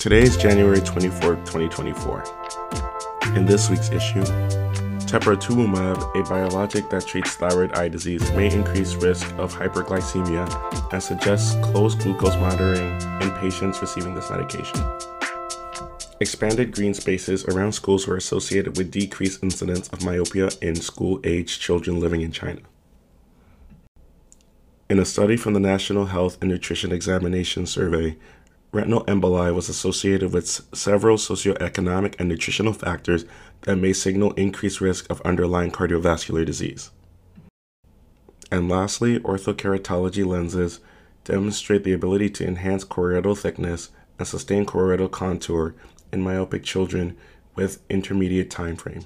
Today is January 24, 2024. In this week's issue, teprotumumab, a biologic that treats thyroid eye disease, may increase risk of hyperglycemia and suggests close glucose monitoring in patients receiving this medication. Expanded green spaces around schools were associated with decreased incidence of myopia in school-aged children living in China. In a study from the National Health and Nutrition Examination Survey, retinal emboli was associated with several socioeconomic and nutritional factors that may signal increased risk of underlying cardiovascular disease. And lastly, orthokeratology lenses demonstrate the ability to enhance choroidal thickness and sustain choroidal contour in myopic children with intermediate time frame.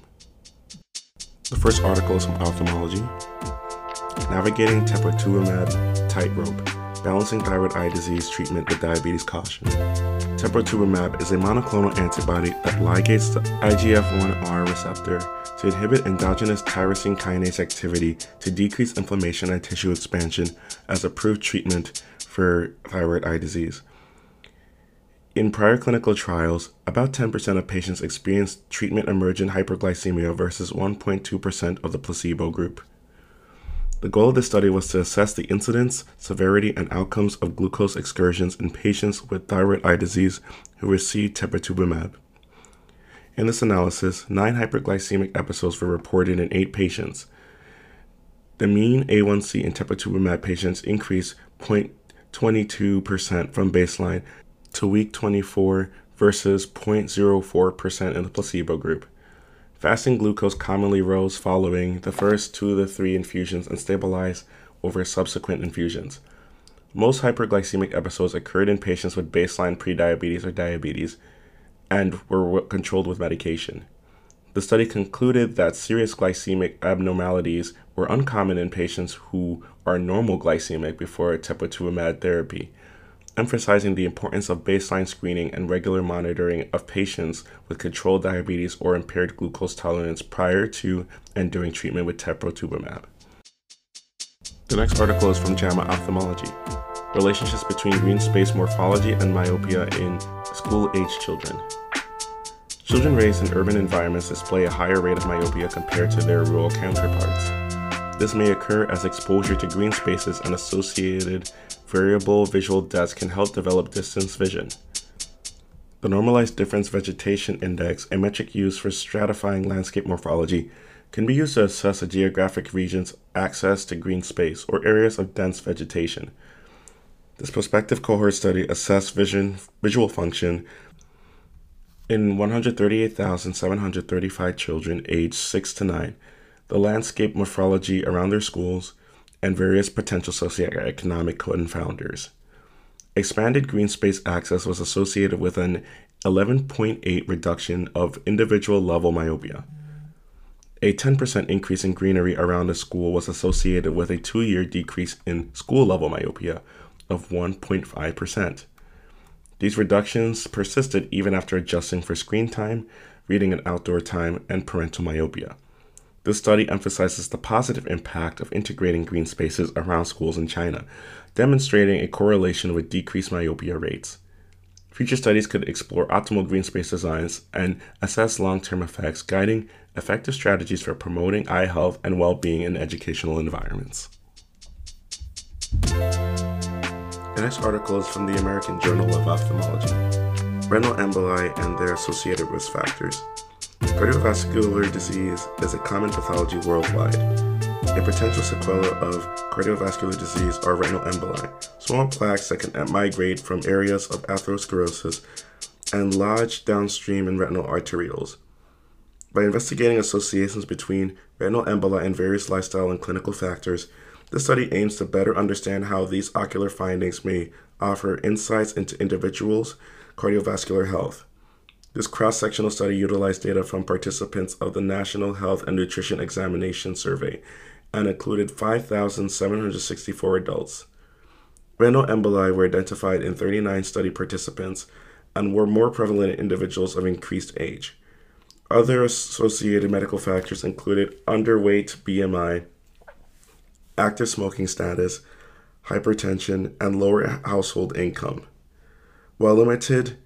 The first article is from Ophthalmology. Navigating teprotumumab tightrope, balancing thyroid eye disease treatment with diabetes caution. Teprotumumab is a monoclonal antibody that ligates the IGF-1R receptor to inhibit endogenous tyrosine kinase activity to decrease inflammation and tissue expansion as approved treatment for thyroid eye disease. In prior clinical trials, about 10% of patients experienced treatment emergent hyperglycemia versus 1.2% of the placebo group. The goal of this study was to assess the incidence, severity, and outcomes of glucose excursions in patients with thyroid eye disease who received teprotumumab. In this analysis, nine hyperglycemic episodes were reported in eight patients. The mean A1C in teprotumumab patients increased 0.22% from baseline to week 24 versus 0.04% in the placebo group. Fasting glucose commonly rose following the first two to three infusions and stabilized over subsequent infusions. Most hyperglycemic episodes occurred in patients with baseline prediabetes or diabetes and were controlled with medication. The study concluded that serious glycemic abnormalities were uncommon in patients who are normoglycemic before teprotumumab therapy, emphasizing the importance of baseline screening and regular monitoring of patients with controlled diabetes or impaired glucose tolerance prior to and during treatment with teprotumumab. The next article is from JAMA Ophthalmology Relationships between green space morphology and myopia in school aged children. Children raised in urban environments display a higher rate of myopia compared to their rural counterparts. This may occur as exposure to green spaces and associated variable visual depths can help develop distance vision. The Normalized Difference Vegetation Index, a metric used for stratifying landscape morphology, can be used to assess a geographic region's access to green space or areas of dense vegetation. This prospective cohort study assessed vision, visual function in 138,735 children aged 6 to 9 the landscape morphology around their schools, and various potential socioeconomic confounders. Expanded green space access was associated with an 11.8 reduction of individual level myopia. A 10% increase in greenery around the school was associated with a two year decrease in school level myopia of 1.5%. These reductions persisted even after adjusting for screen time, reading and outdoor time, and parental myopia. This study emphasizes the positive impact of integrating green spaces around schools in China, demonstrating a correlation with decreased myopia rates. Future studies could explore optimal green space designs and assess long term effects, guiding effective strategies for promoting eye health and well being in educational environments. The next article is from the American Journal of Ophthalmology Retinal emboli and their associated risk factors. Cardiovascular disease is a common pathology worldwide. A potential sequela of cardiovascular disease are retinal emboli, small plaques that can migrate from areas of atherosclerosis and lodge downstream in retinal arterioles. By investigating associations between retinal emboli and various lifestyle and clinical factors, this study aims to better understand how these ocular findings may offer insights into individuals' cardiovascular health. This cross sectional study utilized data from participants of the National Health and Nutrition Examination Survey and included 5,764 adults. Retinal emboli were identified in 39 study participants and were more prevalent in individuals of increased age. Other associated medical factors included underweight BMI, active smoking status, hypertension, and lower household income. While limited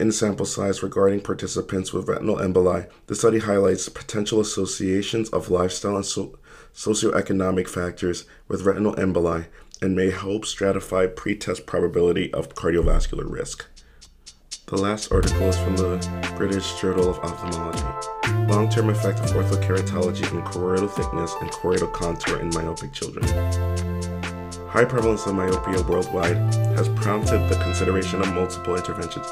in sample size regarding participants with retinal emboli, the study highlights potential associations of lifestyle and so- socioeconomic factors with retinal emboli and may help stratify pretest probability of cardiovascular risk. The last article is from the British Journal of Ophthalmology. Long-term effect of orthokeratology in choroidal thickness and choroidal contour in myopic children. High prevalence of myopia worldwide has prompted the consideration of multiple interventions,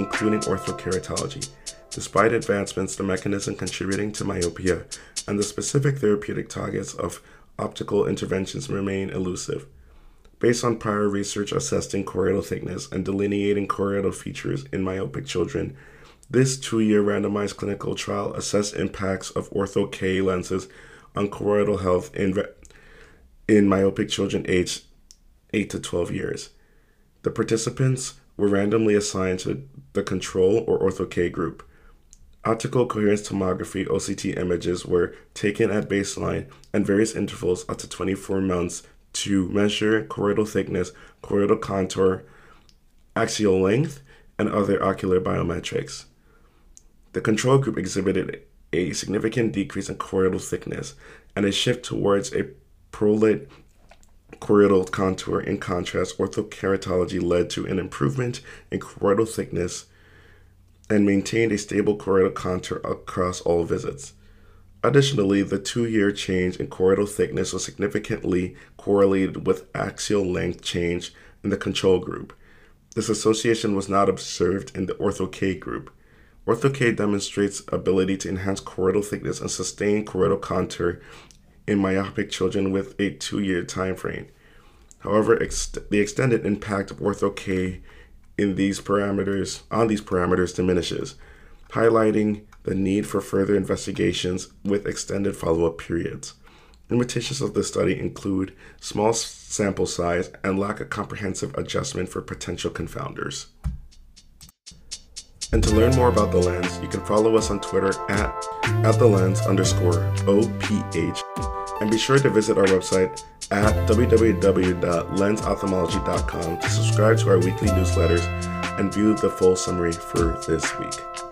including orthokeratology. Despite advancements, the mechanism contributing to myopia and the specific therapeutic targets of optical interventions remain elusive. Based on prior research assessing choroidal thickness and delineating choroidal features in myopic children, this two year randomized clinical trial assessed impacts of ortho K lenses on choroidal health in, in myopic children aged 8 to 12 years. The participants were randomly assigned to the control or ortho K group. Optical coherence tomography OCT images were taken at baseline and various intervals up to 24 months to measure choroidal thickness, choroidal contour, axial length, and other ocular biometrics. The control group exhibited a significant decrease in choroidal thickness and a shift towards a prolate choroidal contour. In contrast, orthokeratology led to an improvement in choroidal thickness and maintained a stable choroidal contour across all visits. Additionally, the two year change in choroidal thickness was significantly correlated with axial length change in the control group. This association was not observed in the ortho K group. Ortho K demonstrates ability to enhance choroidal thickness and sustain choroidal contour in myopic children with a two year time frame. However, ex- the extended impact of ortho K in these parameters on these parameters diminishes, highlighting the need for further investigations with extended follow-up periods. Limitations of the study include small sample size and lack of comprehensive adjustment for potential confounders. And to learn more about the lens, you can follow us on Twitter at, at the lens underscore OPH. And be sure to visit our website at www.lensophthalmology.com to subscribe to our weekly newsletters and view the full summary for this week.